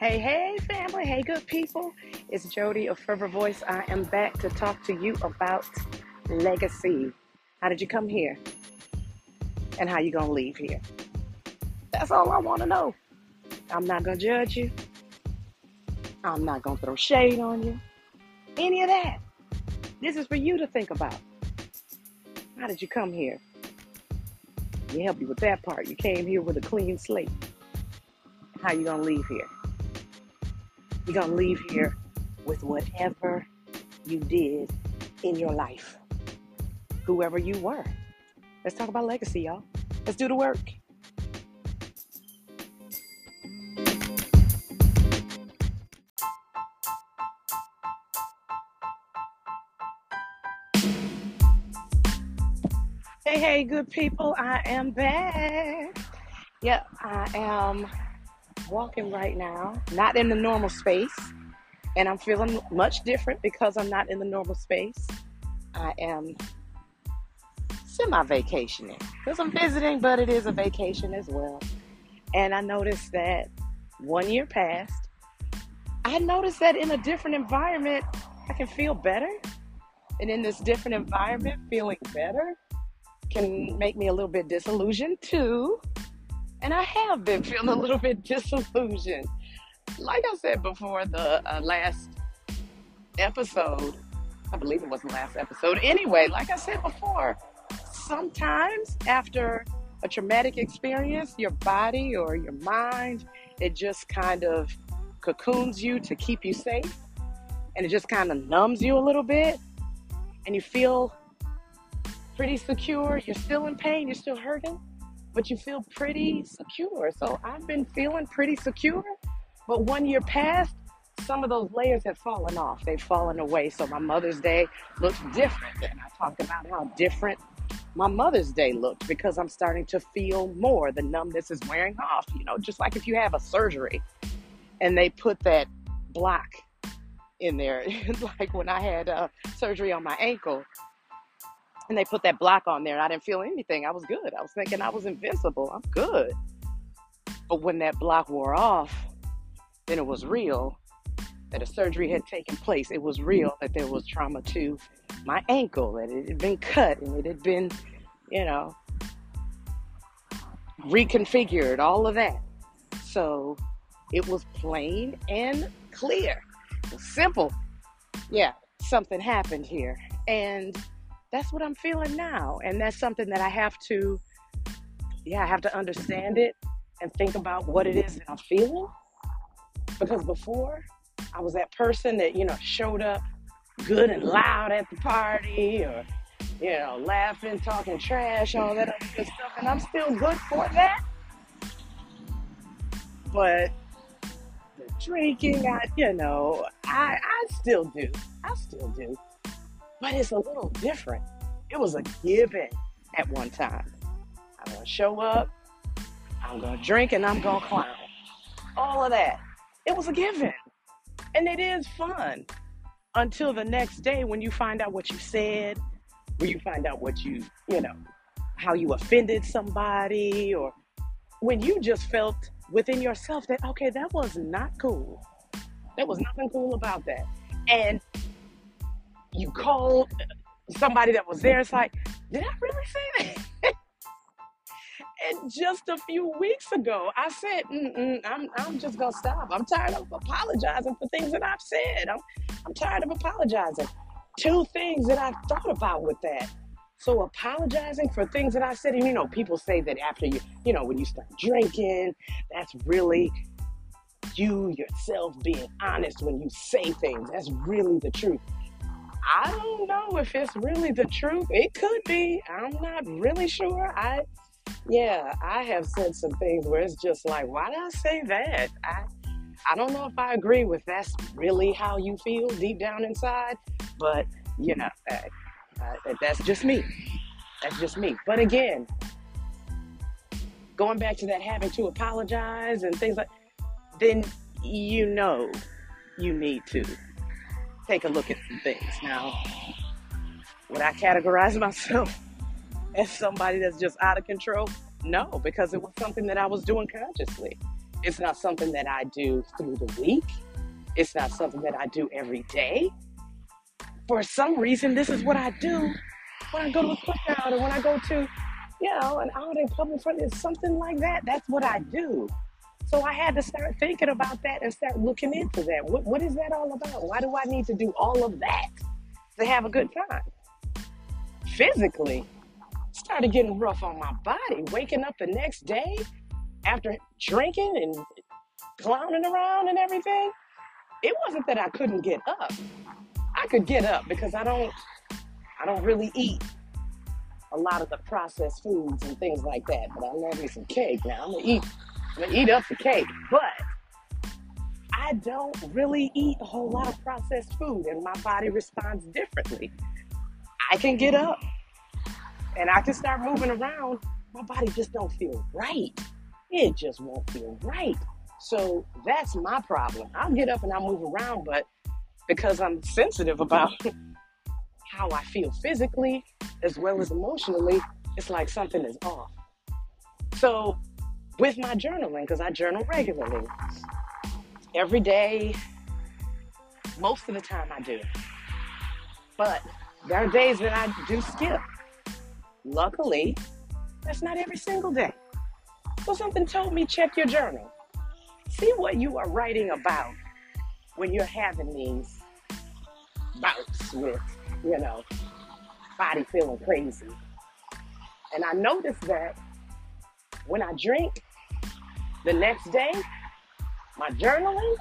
Hey, hey, family. Hey, good people. It's Jodie of Fervor Voice. I am back to talk to you about legacy. How did you come here? And how you gonna leave here? That's all I want to know. I'm not gonna judge you. I'm not gonna throw shade on you. Any of that. This is for you to think about. How did you come here? We help you with that part. You came here with a clean slate. How you gonna leave here? You're gonna leave here with whatever you did in your life. Whoever you were. Let's talk about legacy, y'all. Let's do the work. Hey, hey, good people. I am back. Yep, I am walking right now, not in the normal space, and I'm feeling much different because I'm not in the normal space. I am semi vacationing because I'm visiting, but it is a vacation as well. And I noticed that one year passed. I noticed that in a different environment, I can feel better. And in this different environment, feeling better can make me a little bit disillusioned too. And I have been feeling a little bit disillusioned. Like I said before, the uh, last episode, I believe it was the last episode. Anyway, like I said before, sometimes after a traumatic experience, your body or your mind, it just kind of cocoons you to keep you safe. And it just kind of numbs you a little bit. And you feel pretty secure. You're still in pain, you're still hurting, but you feel pretty secure. So I've been feeling pretty secure. But one year passed, some of those layers have fallen off. They've fallen away. So my Mother's Day looks different. And I talked about how different my Mother's Day looked because I'm starting to feel more. The numbness is wearing off. You know, just like if you have a surgery and they put that block in there, like when I had uh, surgery on my ankle and they put that block on there and I didn't feel anything. I was good. I was thinking I was invincible. I'm good. But when that block wore off, then it was real that a surgery had taken place. It was real that there was trauma to my ankle, that it had been cut and it had been, you know, reconfigured, all of that. So it was plain and clear. Simple. Yeah, something happened here. And that's what I'm feeling now. And that's something that I have to, yeah, I have to understand it and think about what it is that I'm feeling. Because before, I was that person that, you know, showed up good and loud at the party or, you know, laughing, talking trash, all that other good stuff. And I'm still good for that. But the drinking, I, you know, I, I still do. I still do but it's a little different. It was a given at one time. I'm gonna show up, I'm gonna drink, and I'm gonna clown. All of that. It was a given. And it is fun until the next day when you find out what you said, when you find out what you, you know, how you offended somebody, or when you just felt within yourself that, okay, that was not cool. There was nothing cool about that. And you called somebody that was there. It's like, did I really say that? and just a few weeks ago, I said, I'm, I'm just gonna stop. I'm tired of apologizing for things that I've said. I'm, I'm tired of apologizing. Two things that I've thought about with that. So apologizing for things that I said, and you know, people say that after you, you know, when you start drinking, that's really you yourself being honest when you say things. That's really the truth. I don't know if it's really the truth. It could be. I'm not really sure. I, yeah, I have said some things where it's just like, why did I say that? I, I don't know if I agree with that's really how you feel deep down inside, but you know, uh, uh, that's just me. That's just me. But again, going back to that having to apologize and things like, then you know you need to take a look at some things. Now, would I categorize myself as somebody that's just out of control? No, because it was something that I was doing consciously. It's not something that I do through the week. It's not something that I do every day. For some reason, this is what I do when I go to a cookout or when I go to, you know, an outing, public fun. It's something like that. That's what I do. So I had to start thinking about that and start looking into that. What, what is that all about? Why do I need to do all of that to have a good time? Physically, started getting rough on my body. Waking up the next day after drinking and clowning around and everything, it wasn't that I couldn't get up. I could get up because I don't I don't really eat a lot of the processed foods and things like that. But I love me some cake now. I'm gonna eat Gonna eat up the cake. But I don't really eat a whole lot of processed food and my body responds differently. I can get up and I can start moving around. My body just don't feel right it just won't feel right. So that's my problem. I'll get up and I'll move around, but because I'm sensitive about how I feel physically as well as emotionally, it's like something is off. So with my journaling, because I journal regularly, every day, most of the time I do. But there are days that I do skip. Luckily, that's not every single day. So something told me check your journal. See what you are writing about when you're having these bouts with, you know, body feeling crazy. And I noticed that when I drink the next day, my journaling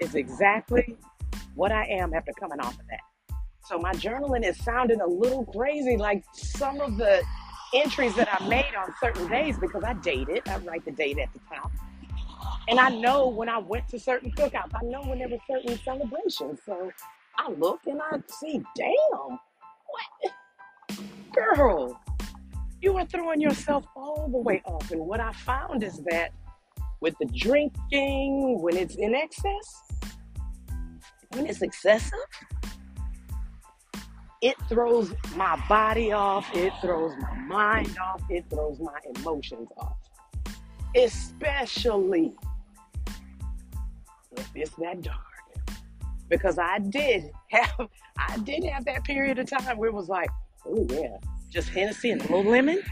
is exactly what I am after coming off of that. So my journaling is sounding a little crazy, like some of the entries that I made on certain days because I dated. I write the date at the top. And I know when I went to certain cookouts, I know when there were certain celebrations. So I look and I see, damn, what? Girl, you are throwing yourself all the way off. And what I found is that with the drinking, when it's in excess, when it's excessive, it throws my body off, it throws my mind off, it throws my emotions off. Especially if it's that dark. Because I did have I did have that period of time where it was like, oh yeah, just Hennessy and a little lemon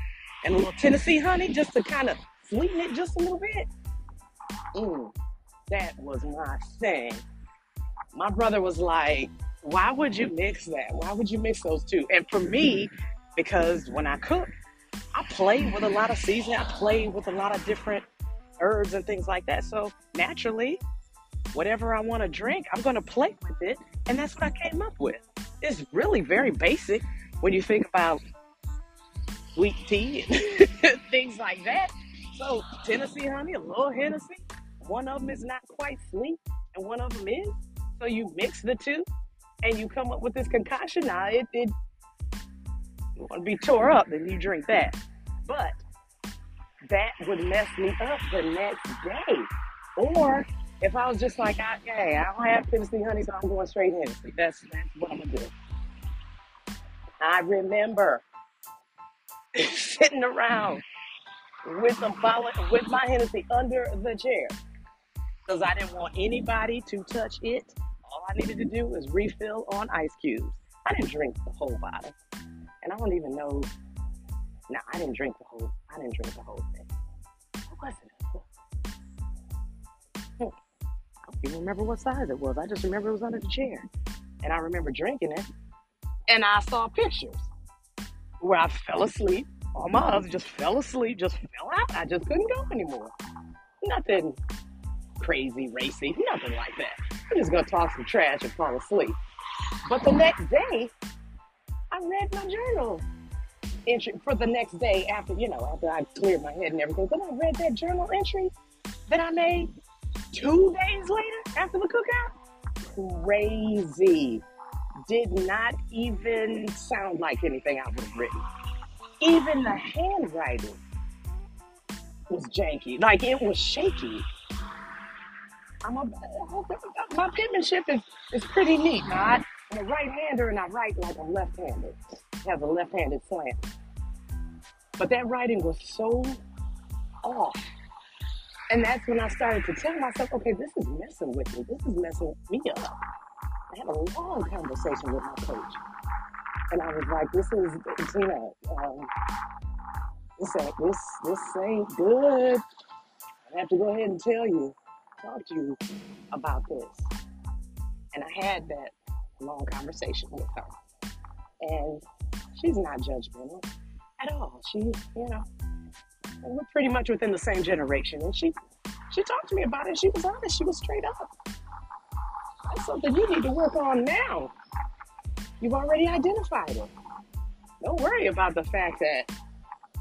and a little Tennessee honey just to kind of sweeten it just a little bit. Mm, that was my thing. My brother was like, why would you mix that? Why would you mix those two? And for me, because when I cook, I play with a lot of seasoning. I play with a lot of different herbs and things like that. So naturally, whatever I want to drink, I'm going to play with it. And that's what I came up with. It's really very basic when you think about sweet tea and things like that. So Tennessee honey, a little Hennessy. One of them is not quite sweet, and one of them is. So you mix the two, and you come up with this concoction, now it, it you want to be tore up, then you drink that. But that would mess me up the next day. Or if I was just like, okay, I don't have Tennessee honey, so I'm going straight Hennessy. That's that's what I'm gonna do. I remember sitting around with a bottle with my Hennessy under the chair because I didn't want anybody to touch it all I needed to do was refill on ice cubes. I didn't drink the whole bottle. And I don't even know. No, I didn't drink the whole. I didn't drink the whole thing. What was it? I don't even remember what size it was. I just remember it was under the chair, and I remember drinking it. And I saw pictures where I fell asleep. All my others just fell asleep, just fell out. I just couldn't go anymore. Nothing crazy, racy, nothing like that. I'm just gonna talk some trash and fall asleep. But the next day, I read my journal entry for the next day after, you know, after I cleared my head and everything. Then I read that journal entry that I made two days later after the cookout. Crazy. Did not even sound like anything I would have written. Even the handwriting was janky. Like it was shaky. I'm a, my penmanship is, is pretty neat. Now, I'm a right-hander and I write like a left-handed. Have a left-handed slant. But that writing was so off And that's when I started to tell myself, okay, this is messing with me. This is messing me up. I had a long conversation with my coach. And I was like, this is, Tina, um, this this, this ain't good. I have to go ahead and tell you, talk to you about this. And I had that long conversation with her. And she's not judgmental at all. She, you know, we're pretty much within the same generation. And she she talked to me about it. She was honest. She was straight up. That's something you need to work on now. You've already identified it. Don't worry about the fact that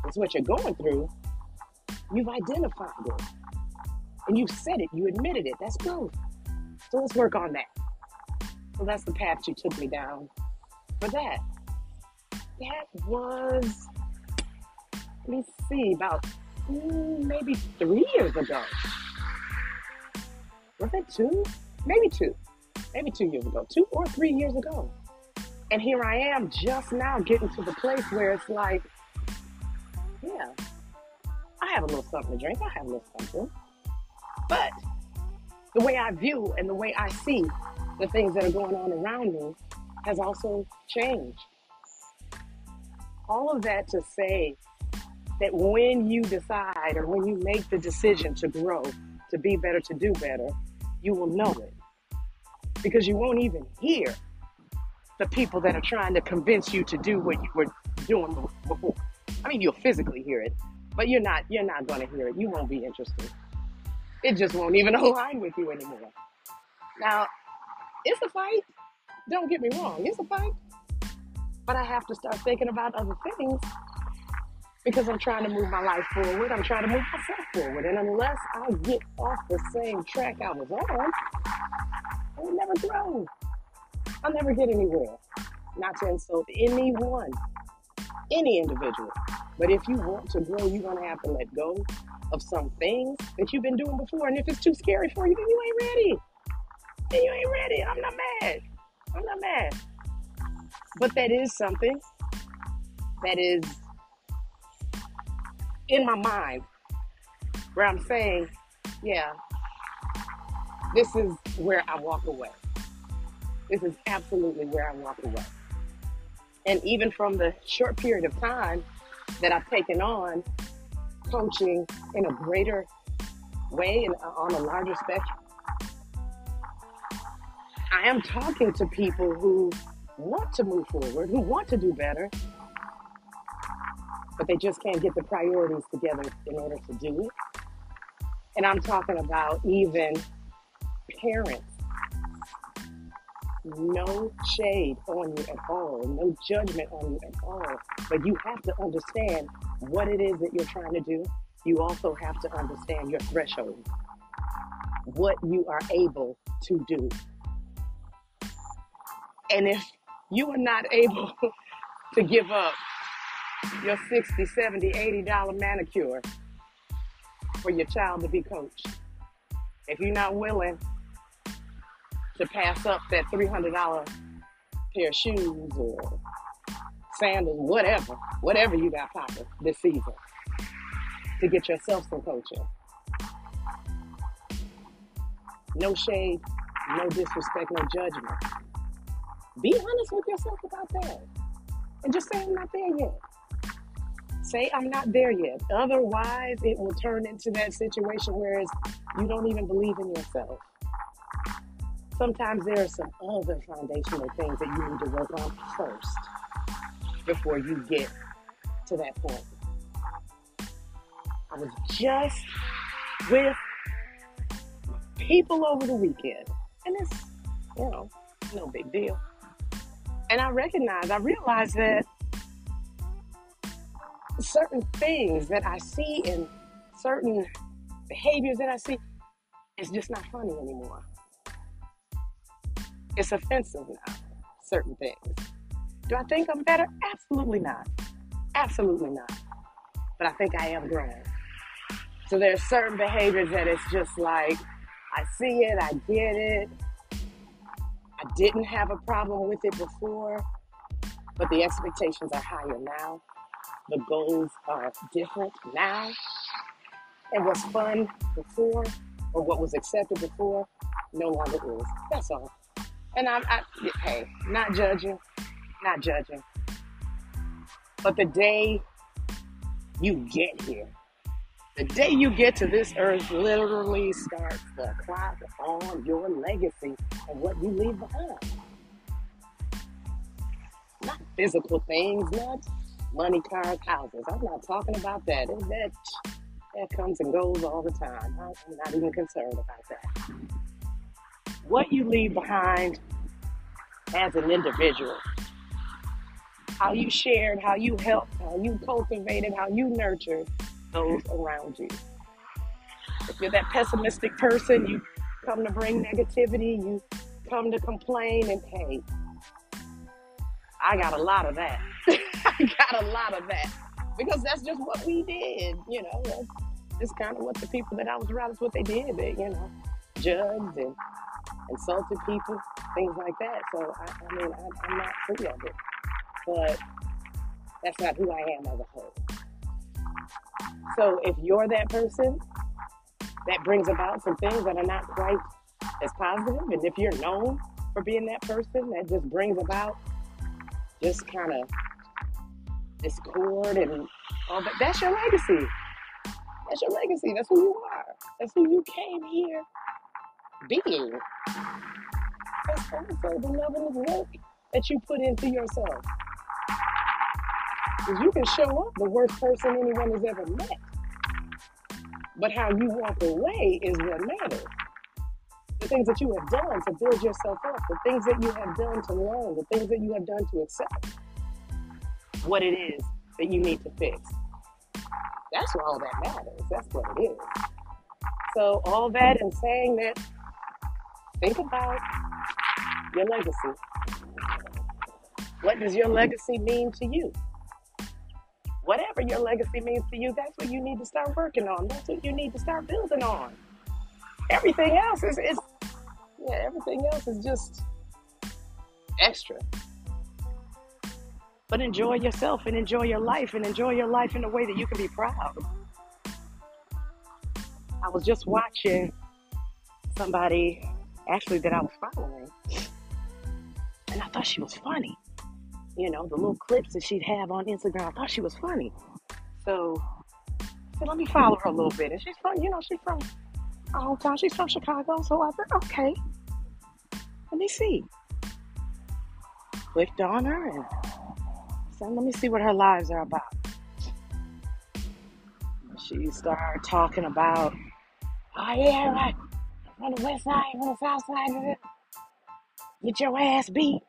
it's what you're going through. You've identified it. And you said it. You admitted it. That's good. So let's work on that. So that's the path you took me down for that. That was, let me see, about mm, maybe three years ago. Was it two? Maybe two. Maybe two years ago. Two or three years ago. And here I am just now getting to the place where it's like, yeah, I have a little something to drink. I have a little something. But the way I view and the way I see the things that are going on around me has also changed. All of that to say that when you decide or when you make the decision to grow, to be better, to do better, you will know it. Because you won't even hear the people that are trying to convince you to do what you were doing before. I mean, you'll physically hear it, but you're not you're not going to hear it. You won't be interested. It just won't even align with you anymore. Now, it's a fight. Don't get me wrong, it's a fight. But I have to start thinking about other things because I'm trying to move my life forward. I'm trying to move myself forward. And unless I get off the same track I was on, I will never grow. I'll never get anywhere. Not to insult anyone, any individual. But if you want to grow, you're going to have to let go of some things that you've been doing before. And if it's too scary for you, then you ain't ready. Then you ain't ready. I'm not mad. I'm not mad. But that is something that is in my mind where I'm saying, yeah, this is where I walk away. This is absolutely where I walk away. And even from the short period of time that I've taken on coaching in a greater way and uh, on a larger spectrum, I am talking to people who want to move forward, who want to do better, but they just can't get the priorities together in order to do it. And I'm talking about even parents. No shade on you at all, no judgment on you at all. But you have to understand what it is that you're trying to do. You also have to understand your threshold, what you are able to do. And if you are not able to give up your 60 70 80 dollar manicure for your child to be coached if you're not willing to pass up that $300 pair of shoes or sandals whatever whatever you got popping this season to get yourself some coaching no shade no disrespect no judgment be honest with yourself about that and just say i'm not there yet say I'm not there yet. Otherwise, it will turn into that situation where you don't even believe in yourself. Sometimes there are some other foundational things that you need to work on first before you get to that point. I was just with people over the weekend, and it's, you know, no big deal. And I recognize, I realize that certain things that I see and certain behaviors that I see, it's just not funny anymore. It's offensive now, certain things. Do I think I'm better? Absolutely not. Absolutely not. But I think I am growing. So there's certain behaviors that it's just like, I see it, I get it. I didn't have a problem with it before, but the expectations are higher now the goals are different now. And what's fun before or what was accepted before no longer is. That's all. And I'm, I, hey, not judging, not judging. But the day you get here, the day you get to this earth literally starts the clock on your legacy and what you leave behind. Not physical things, not money, cars, houses. I'm not talking about that. That that comes and goes all the time. I'm not even concerned about that. What you leave behind as an individual, how you shared, how you helped, how you cultivated, how you nurtured those around you. If you're that pessimistic person, you come to bring negativity, you come to complain, and hey, I got a lot of that. I got a lot of that because that's just what we did, you know. That's kind of what the people that I was around, is what they did. They, you know, judged and insulted people, things like that. So I, I mean, I, I'm not free of it, but that's not who I am as a whole. So if you're that person that brings about some things that are not quite as positive. positive, and if you're known for being that person that just brings about just kind of discord and all that, that's your legacy. That's your legacy. That's who you are. That's who you came here being. That's also the level of work that you put into yourself. Because you can show up the worst person anyone has ever met. But how you walk away is what matters. The things that you have done to build yourself up, the things that you have done to learn, the things that you have done to accept what it is that you need to fix. That's all that matters. That's what it is. So, all that and saying that, think about your legacy. What does your legacy mean to you? Whatever your legacy means to you, that's what you need to start working on. That's what you need to start building on. Everything else is, is yeah, everything else is just extra. But enjoy yourself and enjoy your life and enjoy your life in a way that you can be proud. I was just watching somebody actually that I was following, and I thought she was funny. You know, the little clips that she'd have on Instagram, I thought she was funny. So I said, let me follow her a little bit. And she's from, you know, she's from my hometown. She's from Chicago. So I said, okay, let me see. Clicked on her and so let me see what her lives are about. She started talking about, oh yeah, right, from the west side, from the south side. Get your ass beat.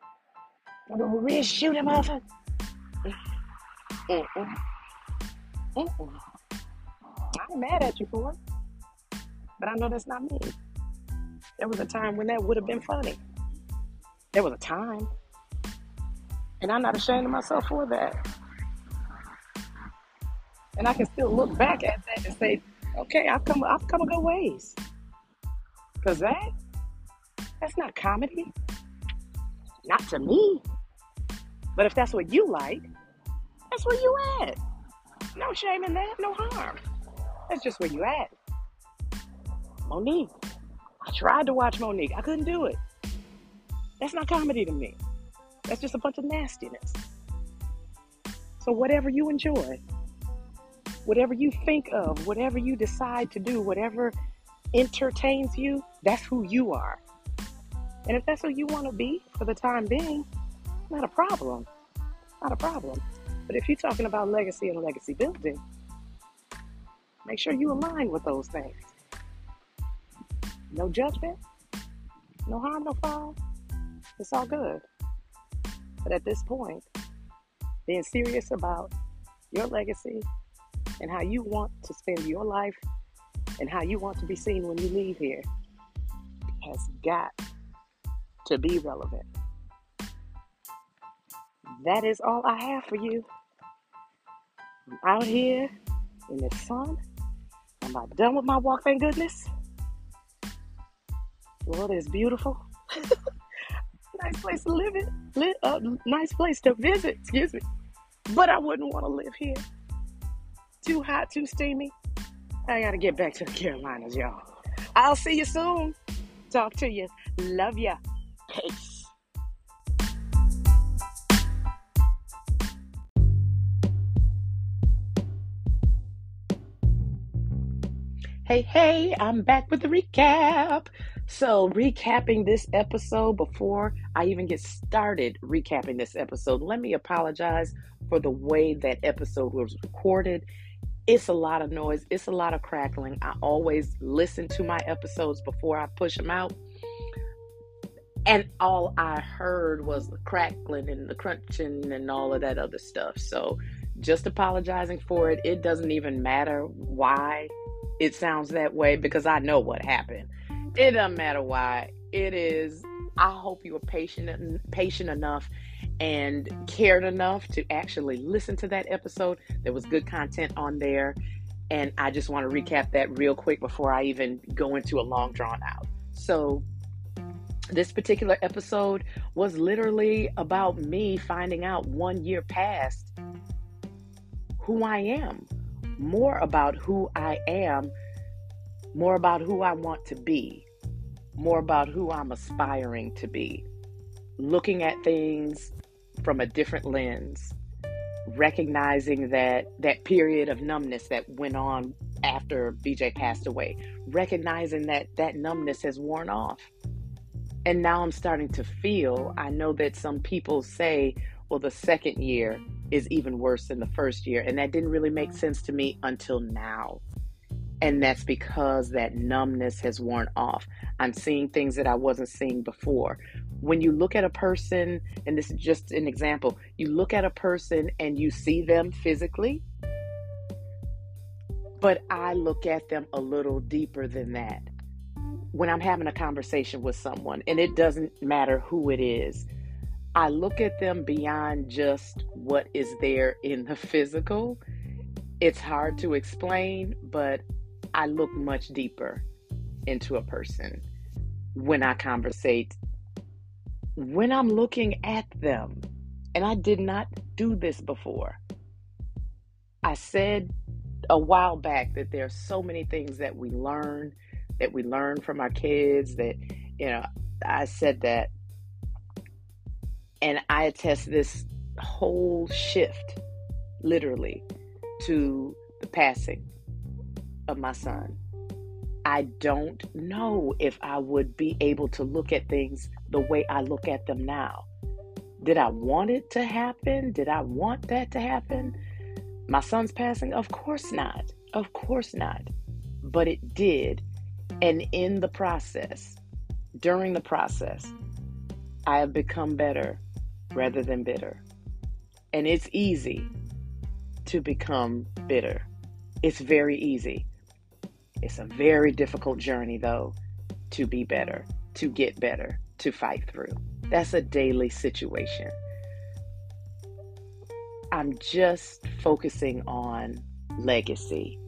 I'm gonna really shoot him off. Mm-mm. Mm-mm. I'm mad at you for it, but I know that's not me. There was a time when that would have been funny. There was a time. And I'm not ashamed of myself for that. And I can still look back at that and say, okay, I've come I've come a good ways. Cause that that's not comedy. Not to me. But if that's what you like, that's where you at. No shame in that, no harm. That's just where you at. Mo'Nique. I tried to watch Mo'Nique. I couldn't do it. That's not comedy to me. That's just a bunch of nastiness. So, whatever you enjoy, whatever you think of, whatever you decide to do, whatever entertains you, that's who you are. And if that's who you want to be for the time being, not a problem. Not a problem. But if you're talking about legacy and legacy building, make sure you align with those things. No judgment, no harm, no foul. It's all good. But at this point, being serious about your legacy and how you want to spend your life and how you want to be seen when you leave here has got to be relevant. That is all I have for you. I'm out here in the sun. I'm I done with my walk, thank goodness. Lord, is beautiful. nice place to live in, live, uh, nice place to visit, excuse me. But I wouldn't want to live here. Too hot, too steamy. I gotta get back to the Carolinas, y'all. I'll see you soon. Talk to you. Love ya. Peace. Hey, hey, I'm back with the recap. So, recapping this episode before I even get started recapping this episode, let me apologize for the way that episode was recorded. It's a lot of noise, it's a lot of crackling. I always listen to my episodes before I push them out. And all I heard was the crackling and the crunching and all of that other stuff. So, just apologizing for it. It doesn't even matter why it sounds that way because I know what happened. It doesn't matter why. It is. I hope you were patient, patient enough, and cared enough to actually listen to that episode. There was good content on there, and I just want to recap that real quick before I even go into a long drawn out. So, this particular episode was literally about me finding out one year past who I am more about who I am, more about who I want to be, more about who I'm aspiring to be. Looking at things from a different lens, recognizing that that period of numbness that went on after BJ passed away, recognizing that that numbness has worn off. And now I'm starting to feel, I know that some people say, well, the second year is even worse than the first year. And that didn't really make sense to me until now. And that's because that numbness has worn off. I'm seeing things that I wasn't seeing before. When you look at a person, and this is just an example, you look at a person and you see them physically, but I look at them a little deeper than that. When I'm having a conversation with someone, and it doesn't matter who it is, I look at them beyond just what is there in the physical. It's hard to explain, but I look much deeper into a person when I conversate. When I'm looking at them, and I did not do this before. I said a while back that there are so many things that we learn, that we learn from our kids, that, you know, I said that and I attest this whole shift, literally, to the passing of my son. I don't know if I would be able to look at things the way I look at them now. Did I want it to happen? Did I want that to happen? My son's passing? Of course not. Of course not. But it did. And in the process, during the process, I have become better rather than bitter. And it's easy to become bitter. It's very easy. It's a very difficult journey, though, to be better, to get better, to fight through. Mm-hmm. That's a daily situation. I'm just focusing on legacy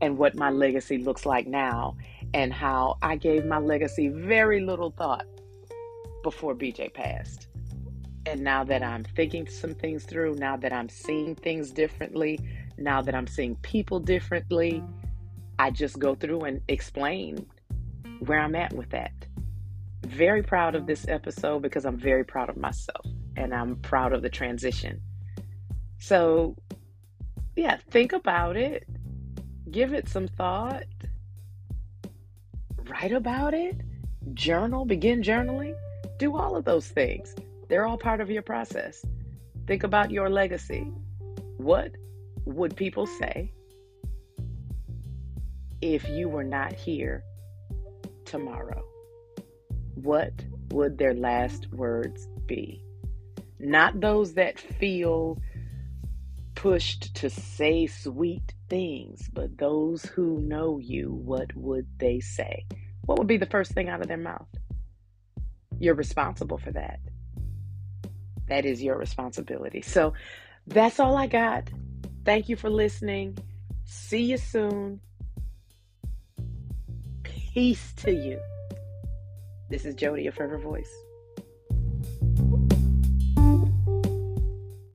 and what my legacy looks like now, and how I gave my legacy very little thought before BJ passed. And now that I'm thinking some things through, now that I'm seeing things differently, now that I'm seeing people differently, I just go through and explain where I'm at with that. Very proud of this episode because I'm very proud of myself and I'm proud of the transition. So, yeah, think about it, give it some thought, write about it, journal, begin journaling, do all of those things. They're all part of your process. Think about your legacy. What would people say if you were not here tomorrow? What would their last words be? Not those that feel pushed to say sweet things, but those who know you, what would they say? What would be the first thing out of their mouth? You're responsible for that that is your responsibility. So that's all I got. Thank you for listening. See you soon. Peace to you. This is Jodie, your favorite voice.